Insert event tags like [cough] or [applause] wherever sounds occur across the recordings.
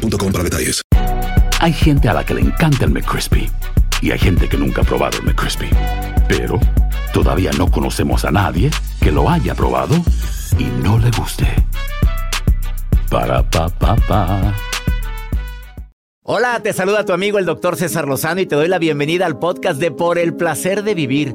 para detalles. Hay gente a la que le encanta el McCrispy y hay gente que nunca ha probado el McCrispy. Pero todavía no conocemos a nadie que lo haya probado y no le guste. Para pa pa pa. Hola, te saluda tu amigo el doctor César Lozano y te doy la bienvenida al podcast de Por el placer de vivir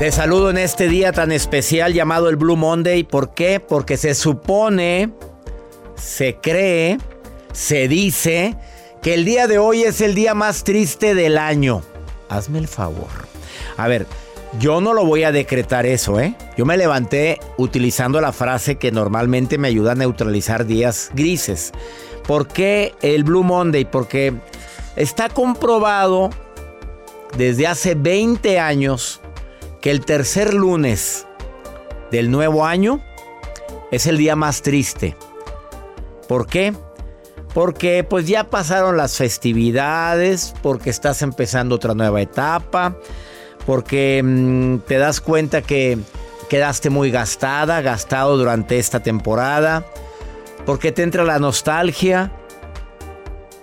Te saludo en este día tan especial llamado el Blue Monday. ¿Por qué? Porque se supone, se cree, se dice que el día de hoy es el día más triste del año. Hazme el favor. A ver, yo no lo voy a decretar eso, ¿eh? Yo me levanté utilizando la frase que normalmente me ayuda a neutralizar días grises. ¿Por qué el Blue Monday? Porque está comprobado desde hace 20 años que el tercer lunes del nuevo año es el día más triste. ¿Por qué? Porque pues ya pasaron las festividades, porque estás empezando otra nueva etapa, porque mm, te das cuenta que quedaste muy gastada, gastado durante esta temporada, porque te entra la nostalgia.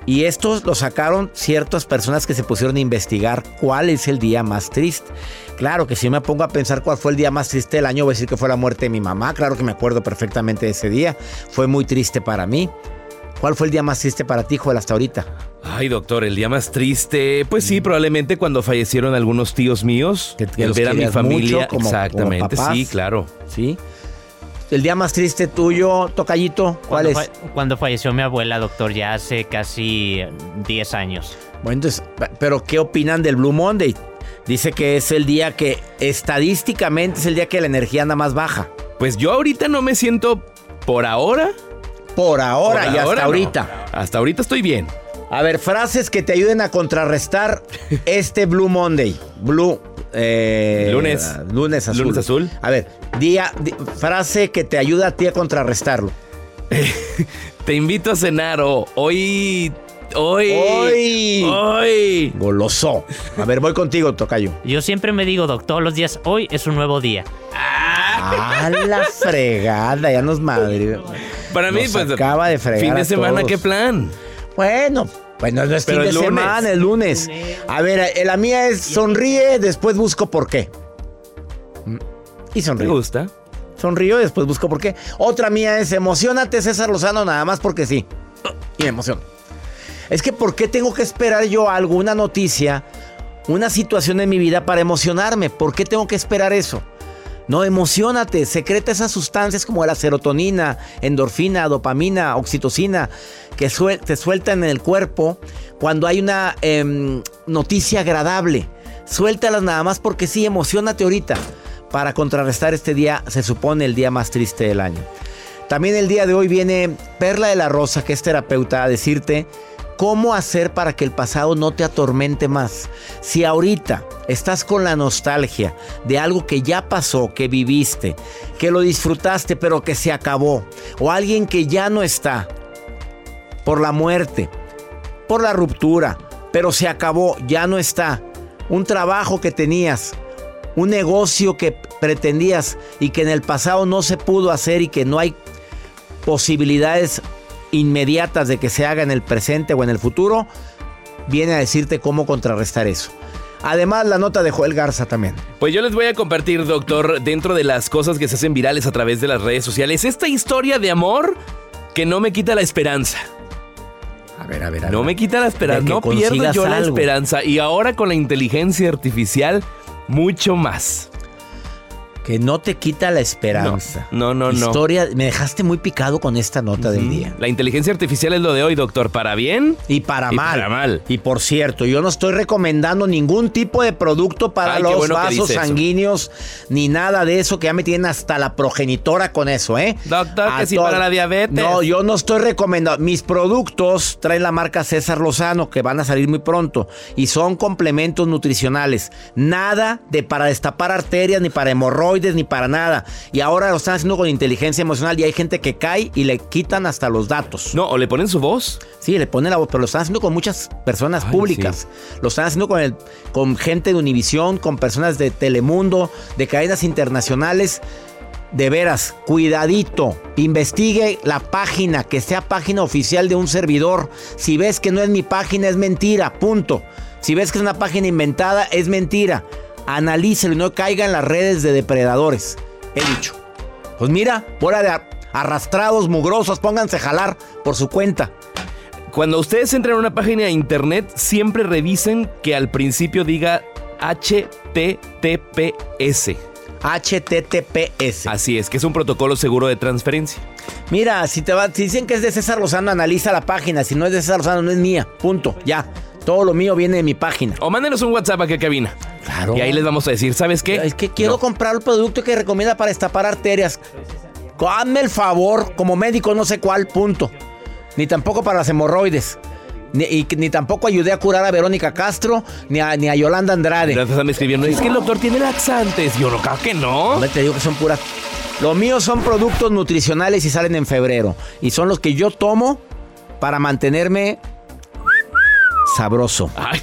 Y esto lo sacaron ciertas personas que se pusieron a investigar cuál es el día más triste. Claro que si me pongo a pensar cuál fue el día más triste del año, voy a decir que fue la muerte de mi mamá. Claro que me acuerdo perfectamente de ese día. Fue muy triste para mí. ¿Cuál fue el día más triste para ti, Joel, hasta ahorita? Ay, doctor, el día más triste, pues sí, probablemente cuando fallecieron algunos tíos míos. Que- que el los ver a mi familia. mucho, como- Exactamente, como papás. sí, claro. ¿Sí? El día más triste tuyo, Tocayito, ¿cuál Cuando es? fa- Cuando falleció mi abuela, doctor, ya hace casi eh, 10 años. Bueno, entonces, pero ¿qué opinan del Blue Monday? Dice que es el día que estadísticamente es el día que la energía anda más baja. Pues yo ahorita no me siento por ahora. Por ahora por y hasta ahora no. ahorita. Hasta ahorita estoy bien. A ver, frases que te ayuden a contrarrestar [laughs] este Blue Monday. Blue. Eh, Lunes. Lunes azul. Lunes azul. A ver, día, di- frase que te ayuda a ti a contrarrestarlo. [laughs] Te invito a cenar o hoy. Hoy. Hoy. Hoy. Goloso. A ver, voy contigo, Tocayo. Yo siempre me digo, doc, todos los días, hoy es un nuevo día. A la fregada, ya nos madre. Para mí, Nos pues. acaba de fregar Fin de a semana, todos. ¿qué plan? Bueno, bueno, no es Pero fin de lunes. semana, el lunes. A ver, la mía es sonríe, después busco por qué. Y ¿Te sonríe. gusta? Sonrío y después busco por qué. Otra mía es emocionate, César Lozano, nada más porque sí. Y me emociono. Es que ¿por qué tengo que esperar yo algo, una noticia, una situación en mi vida para emocionarme? ¿Por qué tengo que esperar eso? No, emocionate, secreta esas sustancias como la serotonina, endorfina, dopamina, oxitocina, que te sueltan en el cuerpo cuando hay una em, noticia agradable. Suéltalas nada más porque sí, emocionate ahorita para contrarrestar este día, se supone el día más triste del año. También el día de hoy viene Perla de la Rosa, que es terapeuta, a decirte cómo hacer para que el pasado no te atormente más. Si ahorita estás con la nostalgia de algo que ya pasó, que viviste, que lo disfrutaste, pero que se acabó, o alguien que ya no está, por la muerte, por la ruptura, pero se acabó, ya no está, un trabajo que tenías, un negocio que pretendías y que en el pasado no se pudo hacer y que no hay posibilidades inmediatas de que se haga en el presente o en el futuro, viene a decirte cómo contrarrestar eso. Además, la nota de Joel Garza también. Pues yo les voy a compartir, doctor, dentro de las cosas que se hacen virales a través de las redes sociales, esta historia de amor que no me quita la esperanza. A ver, a ver, a ver. No me quita la esperanza, no pierdo yo la esperanza. Y ahora con la inteligencia artificial, mucho más. Que no te quita la esperanza. No, no, no. Historia, me dejaste muy picado con esta nota del día. La inteligencia artificial es lo de hoy, doctor. ¿Para bien? Y para Y mal. para mal. Y por cierto, yo no estoy recomendando ningún tipo de producto para Ay, los bueno vasos sanguíneos, ni nada de eso, que ya me tienen hasta la progenitora con eso, ¿eh? Doctor, A que para la diabetes. No, yo no estoy recomendando. Mis productos traen la marca César Lozano, que van a salir muy pronto, y son complementos nutricionales. Nada de para destapar arterias, ni para hemorroides, ni para nada. Y ahora lo están haciendo con inteligencia emocional y hay gente que cae y le quitan hasta los datos. No, o le ponen su voz. Sí, le ponen la voz, pero lo están haciendo con muchas personas Ay, públicas. Lo están haciendo con, el, con gente de Univisión, con personas de Telemundo, de cadenas internacionales. De veras, cuidadito. Investigue la página, que sea página oficial de un servidor. Si ves que no es mi página, es mentira. Punto. Si ves que es una página inventada, es mentira. Analícelo y no caiga en las redes de depredadores. He dicho. Pues mira, bola de ar- arrastrados, mugrosos, pónganse a jalar por su cuenta. Cuando ustedes entran a una página de internet, siempre revisen que al principio diga HTTPS. HTTPS. Así es, que es un protocolo seguro de transferencia. Mira, si te va, si dicen que es de César Lozano, analiza la página. Si no es de César Lozano, no es mía. Punto. Ya. Todo lo mío viene de mi página. O mándenos un WhatsApp a qué cabina. Claro. Y ahí les vamos a decir, ¿sabes qué? Es que quiero No. comprar el producto que recomienda para destapar arterias. Hazme el favor, como médico, no sé cuál, punto. Ni tampoco para las hemorroides. Ni, y- ni tampoco ayudé a curar a Verónica Castro, ni a, ni a Yolanda Andrade. Gracias, están escribiendo. Es que el doctor tiene laxantes. Yo no creo que no. Hombre, te digo que son puras. Los míos son productos nutricionales y salen en febrero. Y son los que yo tomo para mantenerme sabroso. Ay.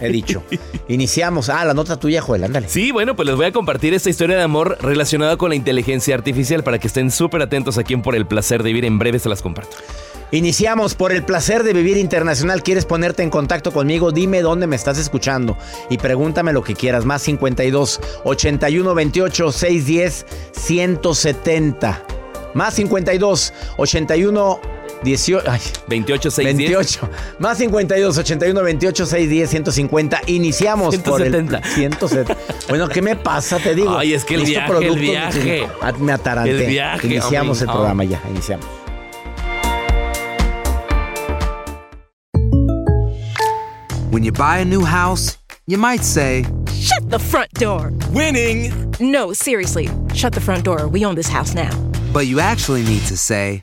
He dicho. Iniciamos. Ah, la nota tuya, Joel, ándale. Sí, bueno, pues les voy a compartir esta historia de amor relacionada con la inteligencia artificial para que estén súper atentos aquí en Por el Placer de Vivir. En breve se las comparto. Iniciamos por el placer de vivir internacional. ¿Quieres ponerte en contacto conmigo? Dime dónde me estás escuchando y pregúntame lo que quieras. Más 52 81 28 610 170. Más 52 81 18. Ay, 28, 6, 10. 28. Más 52, 81, 28, 6, 10, 150. Iniciamos 170. por el 170. Bueno, ¿qué me pasa? Te digo. Ay, es que el Listo viaje, el producto, viaje. Ah, Me ataranté. El viaje, Iniciamos el hombre. programa ya. Iniciamos. When you buy a new house, you might say, Shut the front door. Winning. No, seriously. Shut the front door. We own this house now. but you actually need to say,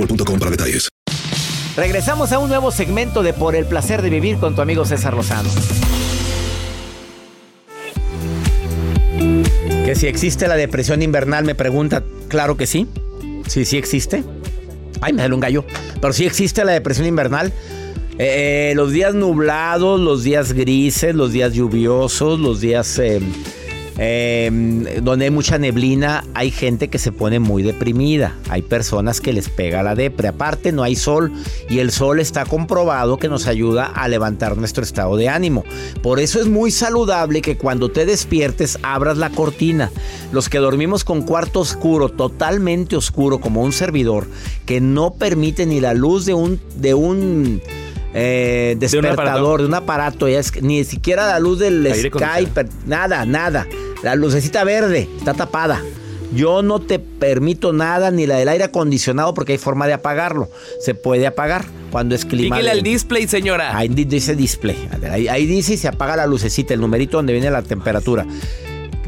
boostmobile.com para detalles. Regresamos a un nuevo segmento de Por el placer de vivir con tu amigo César Lozano. Que si existe la depresión invernal, me pregunta, claro que sí. Sí, sí existe. Ay, me sale un gallo. Pero sí existe la depresión invernal. Eh, los días nublados, los días grises, los días lluviosos, los días eh, eh, donde hay mucha neblina, hay gente que se pone muy deprimida. Hay personas que les pega la depre. Aparte, no hay sol y el sol está comprobado que nos ayuda a levantar nuestro estado de ánimo. Por eso es muy saludable que cuando te despiertes abras la cortina. Los que dormimos con cuarto oscuro, totalmente oscuro, como un servidor, que no permite ni la luz de un, de un eh, un aparato. despertador, de un aparato, ya es ni siquiera la luz del Skype, nada, nada. La lucecita verde está tapada. Yo no te permito nada, ni la del aire acondicionado, porque hay forma de apagarlo. Se puede apagar cuando es clima. Dígale al display, señora. Ahí di- dice display. Ahí, ahí dice y se apaga la lucecita, el numerito donde viene la temperatura.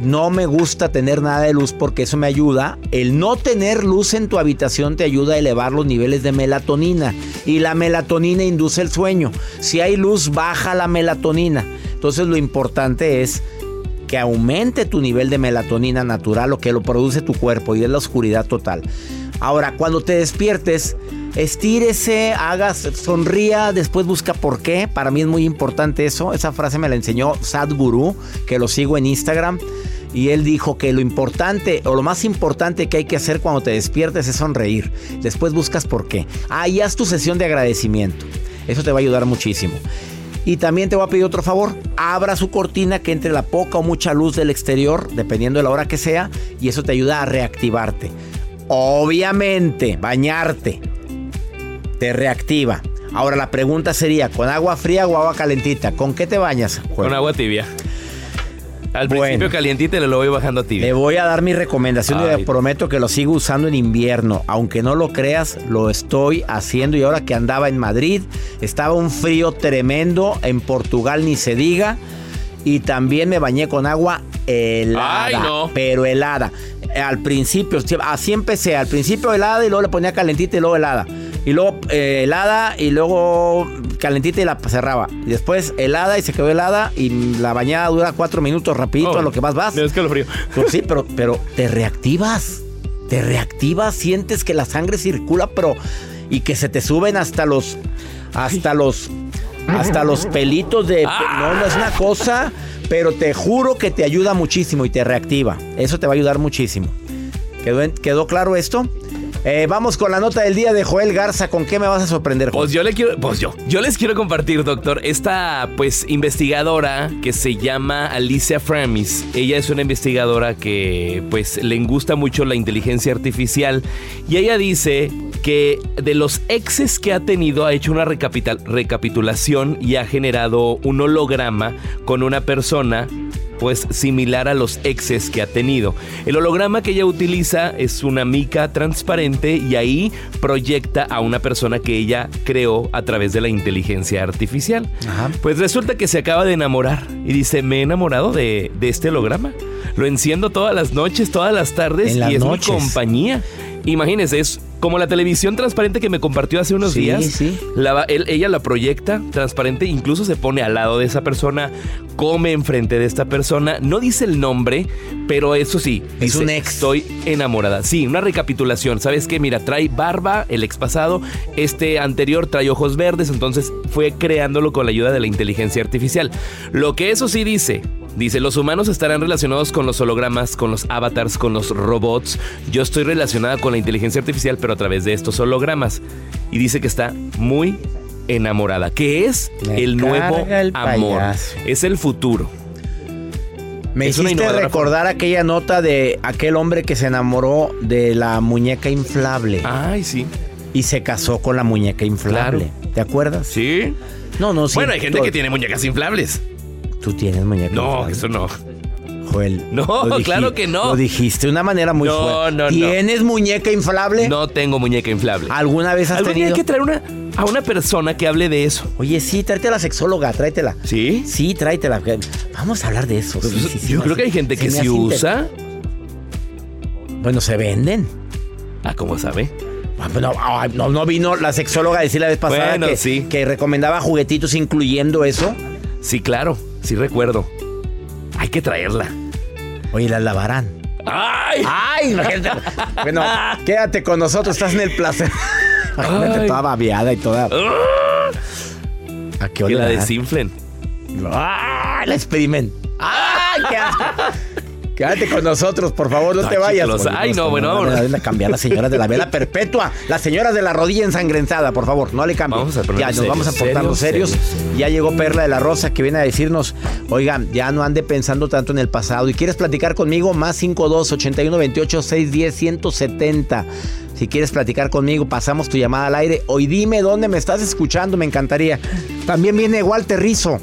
no me gusta tener nada de luz porque eso me ayuda. El no tener luz en tu habitación te ayuda a elevar los niveles de melatonina. Y la melatonina induce el sueño. Si hay luz, baja la melatonina. Entonces lo importante es que aumente tu nivel de melatonina natural o que lo produce tu cuerpo y es la oscuridad total. Ahora, cuando te despiertes, estírese, hagas, sonría, después busca por qué. Para mí es muy importante eso. Esa frase me la enseñó Sadhguru, que lo sigo en Instagram. Y él dijo que lo importante o lo más importante que hay que hacer cuando te despiertes es sonreír. Después buscas por qué. Ah, y haz tu sesión de agradecimiento. Eso te va a ayudar muchísimo. Y también te voy a pedir otro favor. Abra su cortina que entre la poca o mucha luz del exterior, dependiendo de la hora que sea, y eso te ayuda a reactivarte. Obviamente, bañarte te reactiva. Ahora la pregunta sería, ¿con agua fría o agua calentita? ¿Con qué te bañas? Con agua tibia. Al principio calientita y le lo voy bajando a tibia. Le voy a dar mi recomendación y le prometo que lo sigo usando en invierno. Aunque no lo creas, lo estoy haciendo. Y ahora que andaba en Madrid, estaba un frío tremendo. En Portugal ni se diga. Y también me bañé con agua helada. Ay, no. Pero helada. Al principio, así empecé. Al principio helada y luego le ponía calentita y luego helada. Y luego eh, helada y luego calentita y la cerraba. Y después helada y se quedó helada y la bañada dura cuatro minutos rapidito Oh, a lo que más vas. me da escalofrío. Pues sí, pero, pero te reactivas. Te reactivas, sientes que la sangre circula, pero. Y que se te suben hasta los. Hasta los. Hasta los [laughs] pelitos de. No, no es una cosa. Pero te juro que te ayuda muchísimo y te reactiva. Eso te va a ayudar muchísimo. ¿Quedó, en- quedó claro esto? Eh, vamos con la nota del día de Joel Garza. ¿Con qué me vas a sorprender, Joel? Pues yo le quiero, pues yo, yo les quiero compartir, doctor, esta pues investigadora que se llama Alicia Framis. Ella es una investigadora que pues le gusta mucho la inteligencia artificial y ella dice que de los exes que ha tenido ha hecho una recapital- recapitulación y ha generado un holograma con una persona pues similar a los exes que ha tenido. El holograma que ella utiliza es una mica transparente y ahí proyecta a una persona que ella creó a través de la inteligencia artificial. Pues resulta que se acaba de enamorar y dice, me he enamorado de, de este holograma. Lo enciendo todas las noches, todas las tardes En y es noches. mi compañía. Imagínense, es como la televisión transparente que me compartió hace unos Sí, días. sí. La va- él- ella la proyecta transparente, incluso se pone al lado de esa persona, come enfrente de esta persona. No dice el nombre, pero eso sí. Es dice, un ex. Estoy enamorada. Sí, una recapitulación. ¿Sabes qué? Mira, trae barba, el ex pasado. Este anterior trae ojos verdes. Entonces fue creándolo con la ayuda de la inteligencia artificial. Lo que eso sí dice. Dice, los humanos estarán relacionados con los hologramas, con los avatars, con los robots. Yo estoy relacionada con la inteligencia artificial, pero a través de estos hologramas. Y dice que está muy enamorada, que es Me el nuevo el amor. payaso. Es el futuro. Me Es hiciste recordar aquella nota de aquel hombre que se enamoró de la muñeca inflable. Ay, sí. Y se casó con la muñeca inflable. Claro. ¿Te acuerdas? Sí. No, no, sí. bueno, hay gente que tiene muñecas inflables. Tú tienes muñeca No, inflable. eso no. Joel. [laughs] No, claro que no. Lo dijiste de una manera muy No, fuerte. no, no. ¿Tienes muñeca inflable? No tengo muñeca inflable. ¿Alguna vez has Algún día tenido? hay que traer una, a una persona que hable de eso. Oye, sí, tráete a la sexóloga, tráetela. ¿Sí? Sí, tráetela. Vamos a hablar de eso. sí, sí, sí, Yo creo que hay gente se que me sí hace inter- usa. Bueno, se venden. Ah, ¿cómo sabe? Ah, pues No, ah, no, no vino la sexóloga a decir la vez pasada Bueno, que, sí. que recomendaba juguetitos incluyendo eso. Sí, claro. Sí recuerdo. Hay que traerla. Oye, las lavarán. ¡Ay! ¡Ay! imagínate. bueno, quédate con nosotros, estás en el placer. [laughs] Imagínate toda babeada y toda. ¿A qué Que hora? la desinflen. ¡Ah! La experiment. Quédate con nosotros, por favor, no te Ay, vayas. ay, no, bueno, vámonos. van a cambiar las señoras de la vela perpetua. Las señoras de la rodilla ensangrenzada, por favor, no le cambien. Vamos a ya, nos serios, vamos a portarnos serios. serios, serios. Ya llegó Perla de la Rosa que viene a decirnos, oigan, ya no ande pensando tanto en el pasado. ¿Y quieres platicar conmigo? Más 52 81 28 610 170. Si quieres platicar conmigo, pasamos tu llamada al aire. Hoy dime dónde me estás escuchando, me encantaría. También viene Walter Rizo.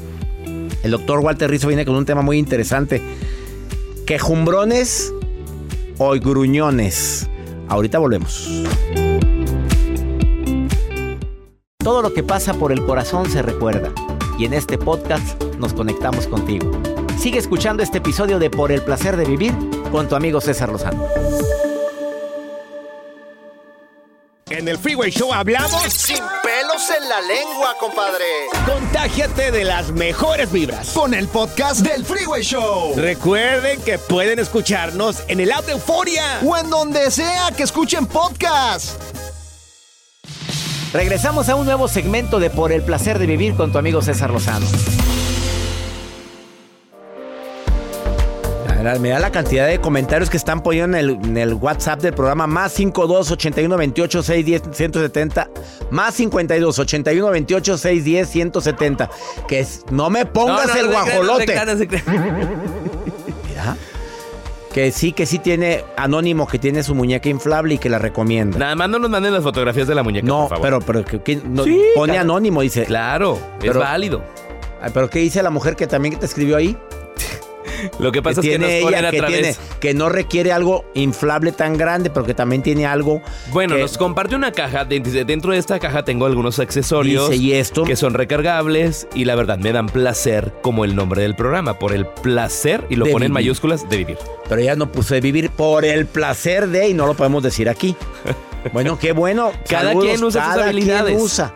El doctor Walter Rizzo viene con un tema muy interesante. ¿Quejumbrones o gruñones? Ahorita volvemos. Todo lo que pasa por el corazón se recuerda y en este podcast nos conectamos contigo. Sigue escuchando este episodio de Por el placer de vivir con tu amigo César Lozano. En el Freeway Show hablamos sin pelos en la lengua, compadre. Contágiate de las mejores vibras con el podcast del Freeway Show. Recuerden que pueden escucharnos en el app de Euforia o en donde sea que escuchen podcast. Regresamos a un nuevo segmento de Por el placer de vivir con tu amigo César Lozano. Me da la cantidad de comentarios que están poniendo en el, en el WhatsApp del programa más 52 81 28 610 170 más 52 81 28 610 170 que es, no me pongas No, no, el no guajolote se crean. Mira, que sí que sí tiene anónimo que tiene su muñeca inflable y que la recomienda Nada más no nos manden las fotografías de la muñeca, no por favor. pero pero que, que Sí, pone claro. anónimo dice Claro, Pero- es válido. Pero qué dice la mujer que también te escribió ahí Lo que pasa es que nos tiene ella a que través... tiene que no requiere algo inflable tan grande, pero que también tiene algo. Bueno, que- nos comparte una caja. de- de- Dentro de esta caja tengo algunos accesorios Dice, ¿y esto? que son recargables y la verdad me dan placer como el nombre del programa, por el placer y lo De pone en mayúsculas de vivir. Pero ella no puso de vivir por el placer de y no lo podemos decir aquí. [laughs] Bueno, qué bueno. Cada Saludos, quien usa sus cada habilidades. quien usa.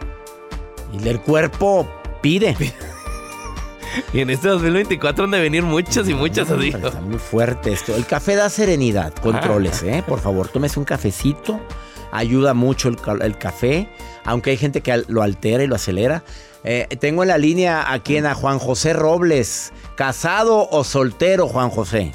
Y el cuerpo pide. [laughs] Y en este 2024 han de venir muchas y muchas así. Está muy fuerte esto. El café da serenidad. Controles. ¿eh? Por favor, tómese un cafecito. Ayuda mucho el, ca- el café, aunque hay gente que lo altera y lo acelera. Eh, tengo en la línea aquí en a Juan José Robles. ¿Casado o soltero, Juan José?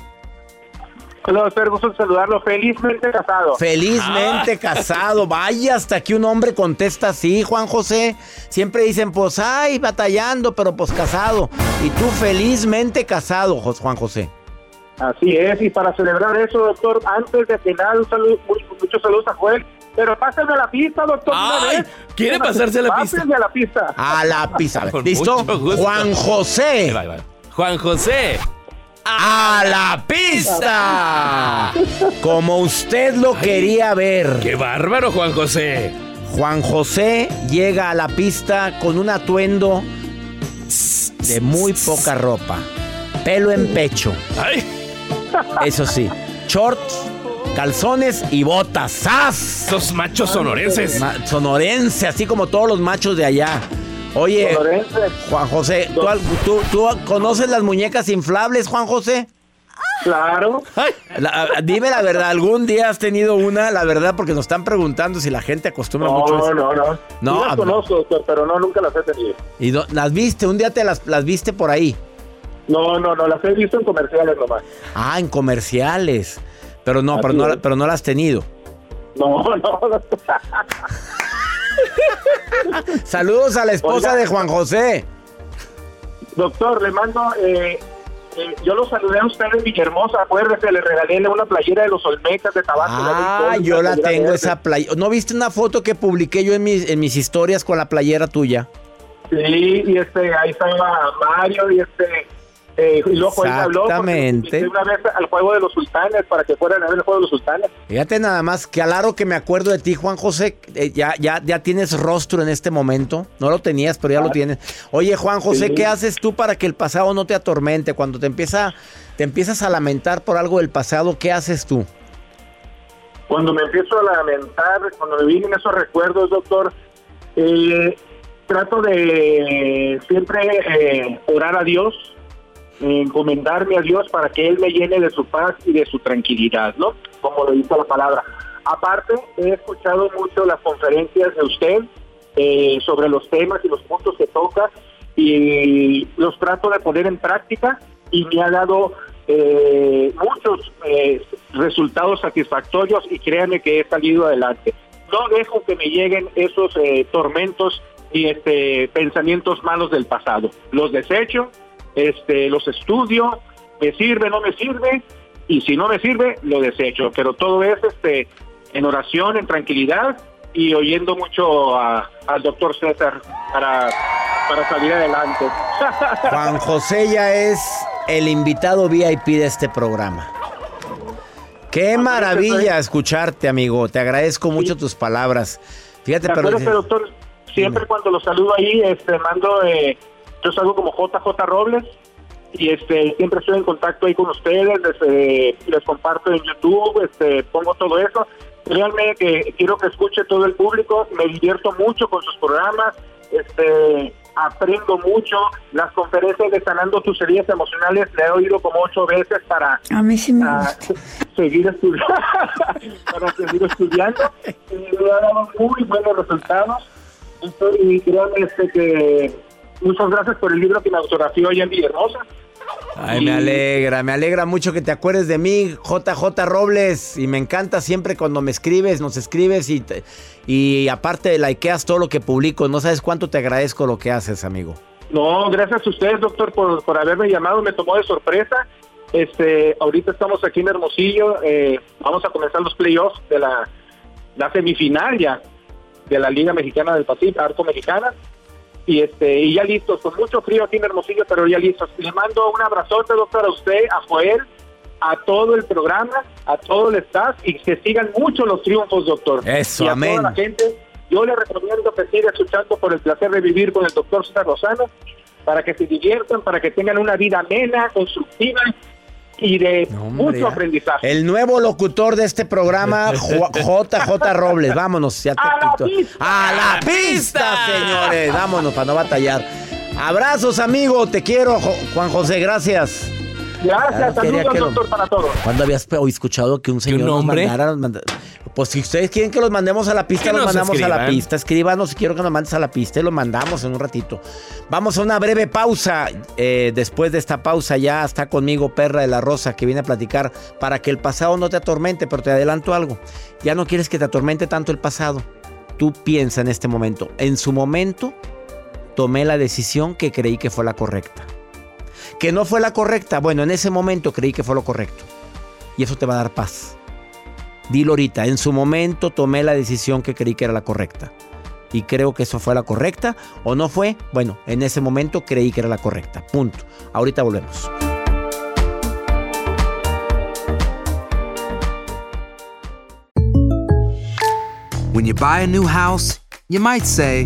Hola, doctor, gusto saludarlo. Felizmente casado. Felizmente casado. Vaya, hasta que un hombre contesta así, Juan José. Siempre dicen, pues, ay, batallando, pero pues casado. Y tú felizmente casado, Juan José. Así es, y para celebrar eso, doctor, antes de nada, un saludo, muchos saludos a Joel. Pero pásenme a la pista, doctor. una Ay, vez. ¿quiere pasarse a la pista? Pásenme a la pista. A la pizza. A ver, Con ¿Listo? Juan José. Juan José. A la pista. Como usted lo Ay, quería ver. ¡Qué bárbaro, Juan José! Juan José llega a la pista con un atuendo de muy poca ropa. Pelo en pecho. ¡Ay! Eso sí. Shorts, calzones y botas. ¡Sas! Esos machos sonorenses. Ma- sonorense, así como todos los machos de allá. Oye. Juan José, ¿tú, al- tú- tú conoces las muñecas inflables, Juan José? Claro. La- dime la verdad, ¿algún día has tenido una? La verdad, porque nos están preguntando si la gente acostumbra mucho a No, eso. no, no. No, las conozco, pero no, nunca las he tenido. ¿Y no- las viste? ¿Un día te las, las viste por ahí? No, no, no, las he visto en comerciales nomás. Ah, en comerciales. Pero no, Así pero no, es. pero no las has tenido. No, no. [laughs] [laughs] Saludos a la esposa Oiga. de Juan José. Doctor, le mando. Eh, eh, yo lo saludé a usted en Villahermosa. Acuérdese, le regalé una playera de los Olmecas de Tabasco. Ah, Una yo la playera tengo esa playa. ¿No viste una foto que publiqué yo en mis, en mis historias con la playera tuya? Sí, y este, ahí estaba Mario y este. Eh, y luego él habló porque Exactamente. invité una vez al juego de los sultanes para que fueran a ver el juego de los sultanes. Fíjate nada más, que claro que me acuerdo de ti, Juan José. Eh, ya, ya, ya tienes rostro en este momento. No lo tenías, pero ya lo tienes. Oye, Juan José, Sí. ¿qué haces tú para que el pasado no te atormente? Cuando te empieza, te empiezas a lamentar por algo del pasado, ¿qué haces tú? Cuando me empiezo a lamentar, cuando me vienen esos recuerdos, doctor, eh, trato de siempre orar a Dios, encomendarme a Dios para que Él me llene de su paz y de su tranquilidad, ¿no? Como lo dice la palabra. Aparte, he escuchado mucho las conferencias de usted eh, sobre los temas y los puntos que toca y los trato de poner en práctica y me ha dado eh, muchos eh, resultados satisfactorios y créanme que he salido adelante. No dejo que me lleguen esos eh, tormentos y este pensamientos malos del pasado. Los desecho, este, los estudio, me sirve, no me sirve, y si no me sirve, lo desecho. Pero todo es este en oración, en tranquilidad y oyendo mucho a- al doctor César para, para salir adelante. [laughs] Juan José ya es el invitado VIP de este programa. Qué maravilla escucharte, amigo. Te agradezco mucho tus palabras. Fíjate, ¿Te pero doctor? Siempre cuando lo saludo ahí, este, mando, eh, yo salgo como JJ Robles. y este siempre estoy en contacto ahí con ustedes, les, eh, les comparto en YouTube, este pongo todo eso. Créanme que quiero que escuche todo el público, me divierto mucho con sus programas, este aprendo mucho. Las conferencias de Sanando tus heridas emocionales le he oído como ocho veces para A mí sí me gusta. [laughs] seguir estudiando, [laughs] para seguir estudiando. Y me ha dado muy buenos resultados. Entonces, y créanme este, que muchas gracias por el libro que me autografió allá en Villahermosa. Ay, me alegra, me alegra mucho que te acuerdes de mí, JJ Robles. Y me encanta siempre cuando me escribes, nos escribes y, te- y aparte likeas todo lo que publico. No sabes cuánto te agradezco lo que haces, amigo. No, gracias a ustedes, doctor, por, por haberme llamado. Me tomó de sorpresa. Este, ahorita estamos aquí en Hermosillo. eh, vamos a comenzar los playoffs de la, la semifinal ya de la Liga Mexicana del Pacífico, Arco Mexicana. Y este, y ya listos, con mucho frío aquí en Hermosillo, pero ya listos. Le mando un abrazote, doctor, a usted, a Joel, a todo el programa, a todo el staff y que sigan mucho los triunfos, doctor. Eso, y a amén. toda la gente, yo le recomiendo que siga escuchando por el placer de vivir con el doctor César Lozano para que se diviertan, para que tengan una vida amena, constructiva y de mucho aprendizaje. El nuevo locutor de este programa, [laughs] JJ Robles. Vámonos. Ya te ¡A la quito. pista! ¡A la pista, señores! Vámonos para no batallar. Abrazos, amigo. Te quiero, Juan José. Gracias. Gracias, saludos, que lo- doctor, para todos. ¿Cuándo habías escuchado que un señor un nos mandara- nos manda- Pues si ustedes quieren que los mandemos a la pista, los mandamos a la pista. Escríbanos si quiero que nos mandes a la pista y los mandamos en un ratito. Vamos a una breve pausa. Eh, después de esta pausa ya está conmigo Perra de la Rosa que viene a platicar para que el pasado no te atormente, pero te adelanto algo. Ya no quieres que te atormente tanto el pasado. Tú piensa en este momento. En su momento tomé la decisión que creí que fue la correcta. Que no fue la correcta. Bueno, en ese momento creí que fue lo correcto. Y eso te va a dar paz. Dilo ahorita. En su momento tomé la decisión que creí que era la correcta. Y creo que eso fue la correcta. ¿O no fue? Bueno, en ese momento creí que era la correcta. Punto. Ahorita volvemos. When you buy a new house, you might say,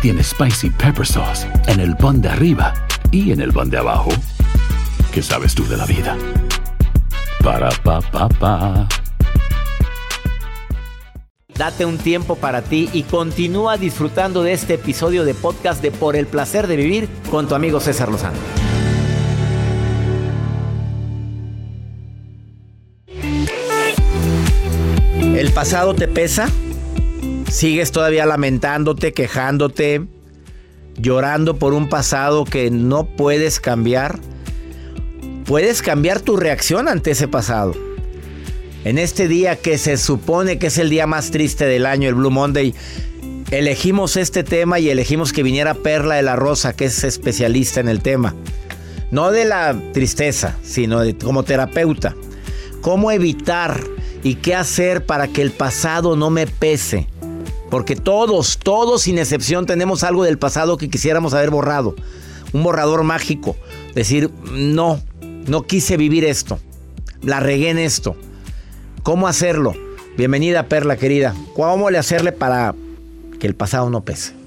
tiene Spicy Pepper Sauce en el pan de arriba y en el pan de abajo, ¿qué sabes tú de la vida? Para, pa, pa, pa. Date un tiempo para ti y continúa disfrutando de este episodio de podcast de Por el placer de vivir con tu amigo César Lozano. ¿El pasado te pesa? ¿Sigues todavía lamentándote, quejándote, llorando por un pasado que no puedes cambiar? Puedes cambiar tu reacción ante ese pasado. En este día que se supone que es el día más triste del año, el Blue Monday, elegimos este tema y elegimos que viniera Perla de la Rosa, que es especialista en el tema. No de la tristeza, sino de, como terapeuta. ¿Cómo evitar y qué hacer para que el pasado no me pese? Porque todos, todos sin excepción tenemos algo del pasado que quisiéramos haber borrado. Un borrador mágico. Decir, no, no quise vivir esto. La regué en esto. ¿Cómo hacerlo? Bienvenida Perla querida. ¿Cómo le hacerle para que el pasado no pese?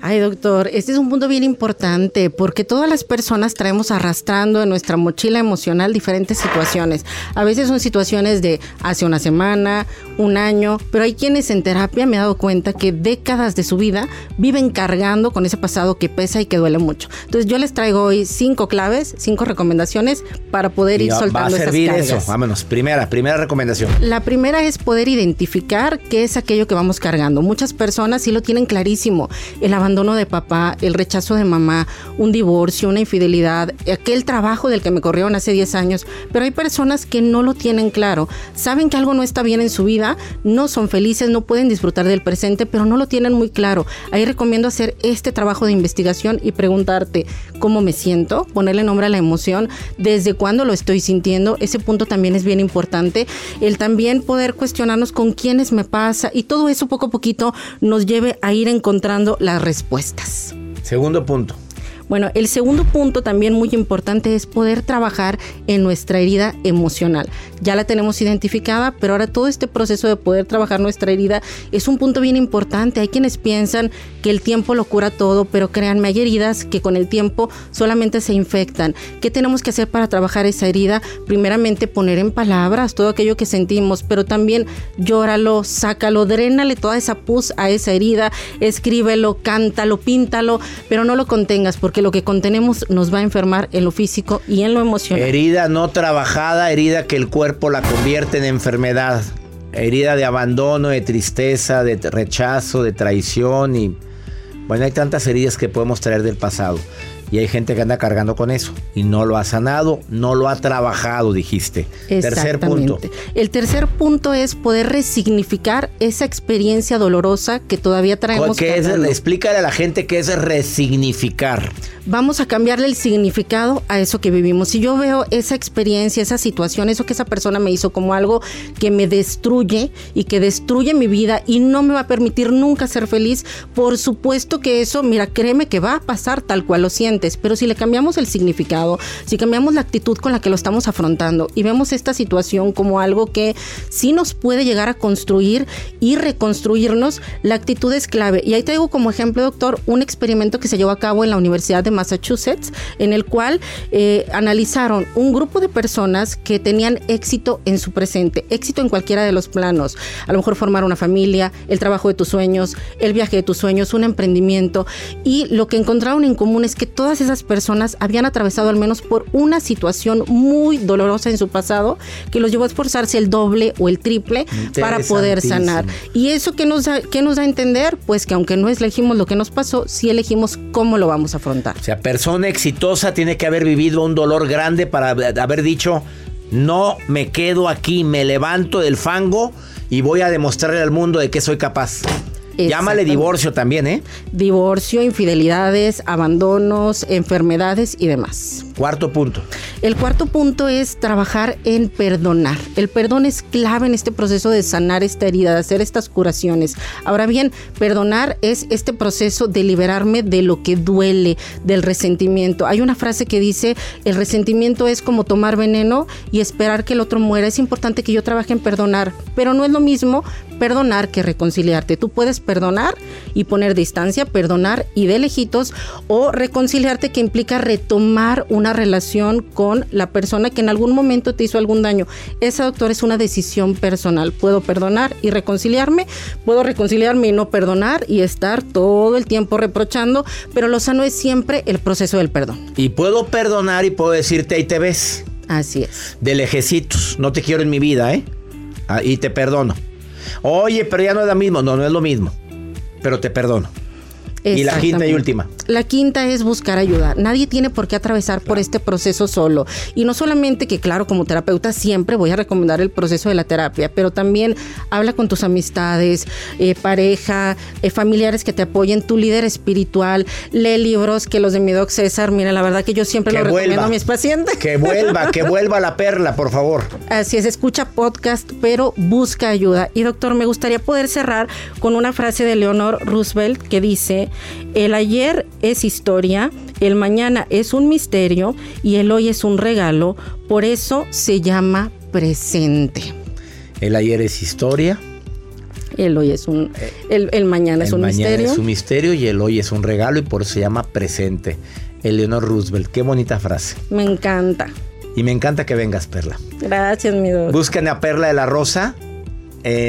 Ay, doctor, este es un punto bien importante porque todas las personas traemos arrastrando en nuestra mochila emocional diferentes situaciones. A veces son situaciones de hace una semana, un año, pero hay quienes en terapia me he dado cuenta que décadas de su vida viven cargando con ese pasado que pesa y que duele mucho. Entonces yo les traigo hoy cinco claves, cinco recomendaciones para poder Y ir soltando va a esas servir cargas. eso. Vámonos. Primera, primera recomendación. La primera es poder identificar qué es aquello que vamos cargando. Muchas personas sí lo tienen clarísimo. El abandono de papá, el rechazo de mamá, un divorcio, una infidelidad, aquel trabajo del que me corrieron hace 10 años, pero hay personas que no lo tienen claro, saben que algo no está bien en su vida, no son felices, no pueden disfrutar del presente, pero no lo tienen muy claro. Ahí recomiendo hacer este trabajo de investigación y preguntarte cómo me siento, ponerle nombre a la emoción, desde cuándo lo estoy sintiendo, ese punto también es bien importante, el también poder cuestionarnos con quiénes me pasa y todo eso poco a poquito nos lleve a ir encontrando las respuestas. Segundo punto. Bueno, el segundo punto también muy importante es poder trabajar en nuestra herida emocional. Ya la tenemos identificada, pero ahora todo este proceso de poder trabajar nuestra herida es un punto bien importante. Hay quienes piensan que el tiempo lo cura todo, pero créanme, hay heridas que con el tiempo solamente se infectan. ¿Qué tenemos que hacer para trabajar esa herida? Primeramente poner en palabras todo aquello que sentimos, pero también llóralo, sácalo, drénale toda esa pus a esa herida, escríbelo, cántalo, píntalo, pero no lo contengas porque lo que contenemos nos va a enfermar en lo físico y en lo emocional. Herida no trabajada, herida que el cuerpo la convierte en enfermedad. Herida de abandono, de tristeza, de rechazo, de traición y bueno, hay tantas heridas que podemos traer del pasado. Y hay gente que anda cargando con eso y no lo ha sanado, no lo ha trabajado, dijiste. Tercer punto. El tercer punto es poder resignificar esa experiencia dolorosa que todavía traemos. ¿Qué es, explícale a la gente qué es resignificar. Vamos a cambiarle el significado a eso que vivimos. Si yo veo esa experiencia, esa situación, eso que esa persona me hizo como algo que me destruye y que destruye mi vida y no me va a permitir nunca ser feliz, por supuesto que eso, mira, créeme que va a pasar tal cual lo pero si le cambiamos el significado, si cambiamos la actitud con la que lo estamos afrontando y vemos esta situación como algo que sí nos puede llegar a construir y reconstruirnos, la actitud es clave. Y ahí traigo como ejemplo, doctor, un experimento que se llevó a cabo en la Universidad de Massachusetts, en el cual eh, analizaron un grupo de personas que tenían éxito en su presente, éxito en cualquiera de los planos, a lo mejor formar una familia, el trabajo de tus sueños, el viaje de tus sueños, un emprendimiento, y lo que encontraron en común es que todas esas personas habían atravesado al menos por una situación muy dolorosa en su pasado que los llevó a esforzarse el doble o el triple para poder sanar. Y eso que nos da, que nos da a entender, pues que aunque no elegimos lo que nos pasó, sí elegimos cómo lo vamos a afrontar. O sea, persona exitosa tiene que haber vivido un dolor grande para haber dicho, no me quedo aquí, me levanto del fango y voy a demostrarle al mundo de que soy capaz. Llámale divorcio también, ¿eh? Divorcio, infidelidades, abandonos, enfermedades y demás. Cuarto punto. El cuarto punto es trabajar en perdonar. El perdón es clave en este proceso de sanar esta herida, de hacer estas curaciones. Ahora bien, perdonar es este proceso de liberarme de lo que duele, del resentimiento. Hay una frase que dice, el resentimiento es como tomar veneno y esperar que el otro muera. Es importante que yo trabaje en perdonar, pero no es lo mismo perdonar que reconciliarte. Tú puedes perdonar y poner distancia, perdonar y de lejitos, o reconciliarte que implica retomar una relación con la persona que en algún momento te hizo algún daño. Esa, doctor, es una decisión personal. Puedo perdonar y reconciliarme, puedo reconciliarme y no perdonar y estar todo el tiempo reprochando, pero lo sano es siempre el proceso del perdón. Y puedo perdonar y puedo decirte ahí te ves. Así es. De lejecitos, no te quiero en mi vida, ¿eh? Ah, y te perdono. Oye, pero ya no es lo mismo. No, no es lo mismo. Pero te perdono. Y la quinta y última. La quinta es buscar ayuda. Nadie tiene por qué atravesar por este proceso solo. Y no solamente que, claro, como terapeuta siempre voy a recomendar el proceso de la terapia, pero también habla con tus amistades, eh, pareja, eh, familiares que te apoyen, tu líder espiritual, lee libros que los de mi doc César. Mira, la verdad que yo siempre lo recomiendo a mis pacientes. Que vuelva, que [laughs] vuelva la perla, por favor. Así es, escucha podcast, pero busca ayuda. Y doctor, me gustaría poder cerrar con una frase de Leonor Roosevelt que dice, el ayer es historia, el mañana es un misterio y el hoy es un regalo, por eso se llama presente. El ayer es historia. El hoy es un. El, mañana es un mañana misterio. Es un misterio y el hoy es un regalo y por eso se llama presente. Eleanor Roosevelt, qué bonita frase. Me encanta. Y me encanta que vengas, Perla. Gracias, mi doctor. Busquen a Perla de la Rosa,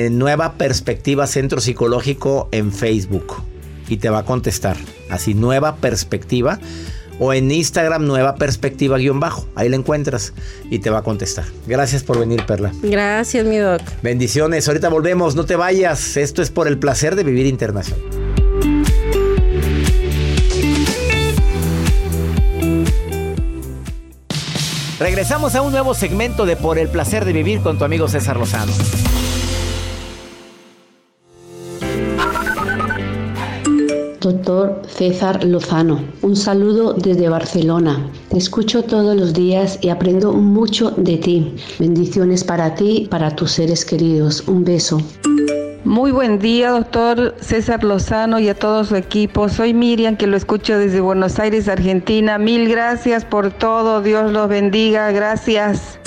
Nueva Perspectiva Centro Psicológico en Facebook y te va a contestar. Así, nueva perspectiva. O en Instagram, nueva perspectiva guion bajo. Ahí la encuentras y te va a contestar. Gracias por venir, Perla. Gracias, mi doc. Bendiciones. Ahorita volvemos. No te vayas. Esto es por el placer de vivir internacional. Regresamos a un nuevo segmento de Por el placer de vivir con tu amigo César Lozano. Doctor César Lozano, un saludo desde Barcelona. Te escucho todos los días y aprendo mucho de ti. Bendiciones para ti para tus seres queridos. Un beso. Muy buen día, doctor César Lozano y a todo su equipo. Soy Miriam, que lo escucho desde Buenos Aires, Argentina. Mil gracias por todo. Dios los bendiga. Gracias.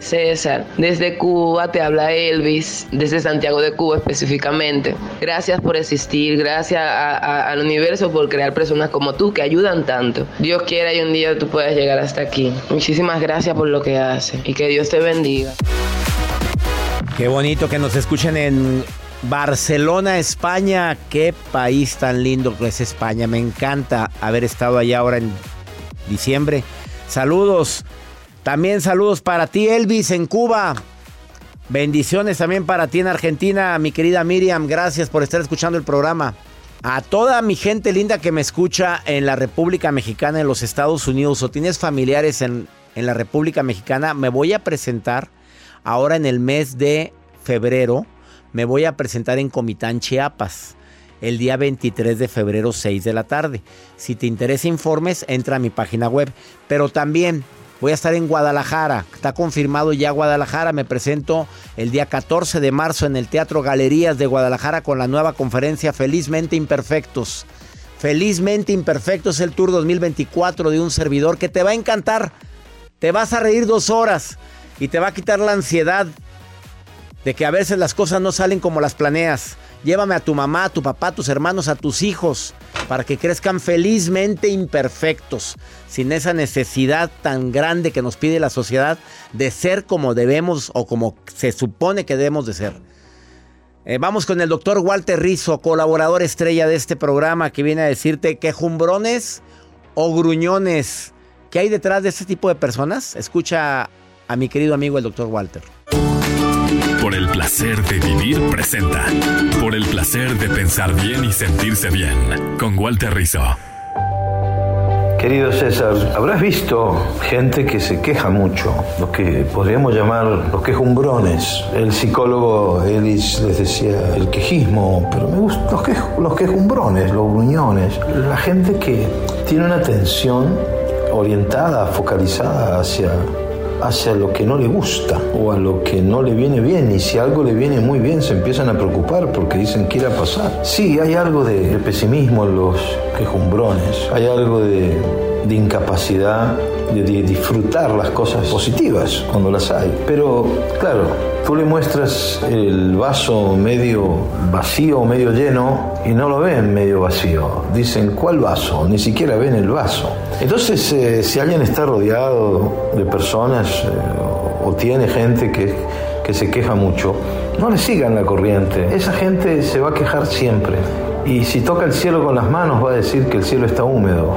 César, desde Cuba te habla Elvis, desde Santiago de Cuba específicamente. Gracias por existir, gracias a- a- al universo por crear personas como tú que ayudan tanto. Dios quiera y un día tú puedas llegar hasta aquí. Muchísimas gracias por lo que haces y que Dios te bendiga. Qué bonito que nos escuchen en Barcelona, España. Qué país tan lindo que es España. Me encanta haber estado allá ahora en diciembre. Saludos. También saludos para ti, Elvis, en Cuba. Bendiciones también para ti en Argentina, mi querida Miriam. Gracias por estar escuchando el programa. A toda mi gente linda que me escucha en la República Mexicana, en los Estados Unidos, o tienes familiares en, en la República Mexicana, me voy a presentar ahora en el mes de febrero. Me voy a presentar en Comitán, Chiapas, el día 23 de febrero, 6 de la tarde. Si te interesa informes, entra a mi página web. Pero también voy a estar en Guadalajara. Está confirmado ya Guadalajara. Me presento el día 14 de marzo en el Teatro Galerías de Guadalajara con la nueva conferencia Felizmente Imperfectos. Felizmente Imperfectos el Tour 2024 de un servidor que te va a encantar. Te vas a reír dos horas y te va a quitar la ansiedad de que a veces las cosas no salen como las planeas. Llévame a tu mamá, a tu papá, a tus hermanos, a tus hijos, para que crezcan felizmente imperfectos, sin esa necesidad tan grande que nos pide la sociedad de ser como debemos o como se supone que debemos de ser. Eh, vamos con el doctor Walter Rizzo, colaborador estrella de este programa, que viene a decirte quejumbrones o gruñones. ¿Qué hay detrás de este tipo de personas? Escucha a mi querido amigo el doctor Walter. Por el placer de vivir presenta. Por el placer de pensar bien y sentirse bien. Con Walter Rizzo. Querido César, habrás visto gente que se queja mucho, los que podríamos llamar los quejumbrones. El psicólogo Ellis les decía el quejismo, pero me gustan los, quej- los quejumbrones, los gruñones. La gente que tiene una atención orientada, focalizada hacia, hacia lo que no le gusta o a lo que no le viene bien. Y si algo le viene muy bien, se empiezan a preocupar porque dicen que irá a pasar. Sí, hay algo de, de pesimismo en los quejumbrones, hay algo de, de incapacidad de, disfrutar las cosas positivas cuando las hay. Pero, claro, tú le muestras el vaso medio vacío o medio lleno y no lo ven medio vacío. Dicen, ¿cuál vaso? Ni siquiera ven el vaso. Entonces, eh, si alguien está rodeado de personas eh, o, tiene gente que, que se queja mucho, no le sigan la corriente. Esa gente se va a quejar siempre. Y si toca el cielo con las manos va a decir que el cielo está húmedo.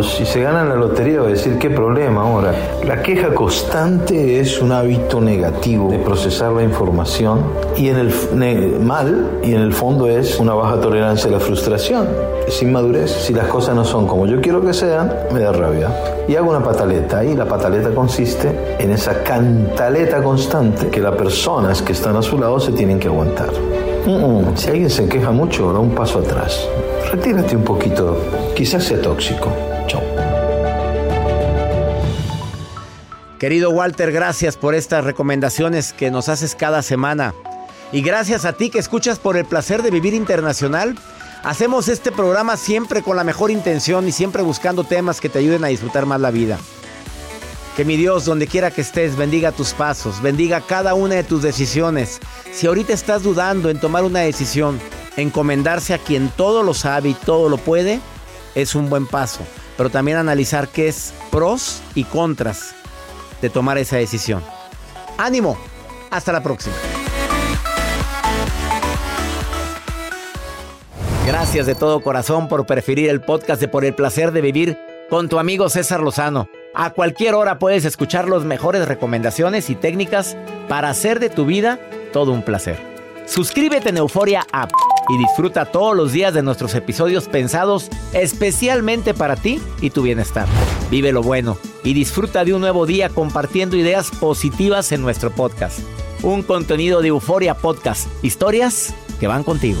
Si se gana la lotería va a decir qué problema ahora. La queja constante es un hábito negativo de procesar la información y en el mal y en el fondo es una baja tolerancia a la frustración. Es inmadurez. Si las cosas no son como yo quiero que sean, me da rabia. Y hago una pataleta y la pataleta consiste en esa cantaleta constante que las personas que están a su lado se tienen que aguantar. Mm, Si alguien se queja mucho, da un paso atrás. Retírate un poquito. Quizás sea tóxico. Querido Walter, gracias por estas recomendaciones que nos haces cada semana. Y gracias a ti que escuchas por el placer de vivir internacional. Hacemos este programa siempre con la mejor intención y siempre buscando temas que te ayuden a disfrutar más la vida. Que mi Dios, donde quiera que estés, bendiga tus pasos, bendiga cada una de tus decisiones. Si ahorita estás dudando en tomar una decisión, encomendarse a quien todo lo sabe y todo lo puede, es un buen paso. Pero también analizar qué es pros y contras de tomar esa decisión. Ánimo, hasta la próxima. Gracias de todo corazón por preferir el podcast de Por el placer de vivir con tu amigo César Lozano. A cualquier hora puedes escuchar las mejores recomendaciones y técnicas para hacer de tu vida todo un placer. Suscríbete en Euforia App y disfruta todos los días de nuestros episodios pensados especialmente para ti y tu bienestar. Vive lo bueno y disfruta de un nuevo día compartiendo ideas positivas en nuestro podcast. Un contenido de Euforia Podcast, historias que van contigo.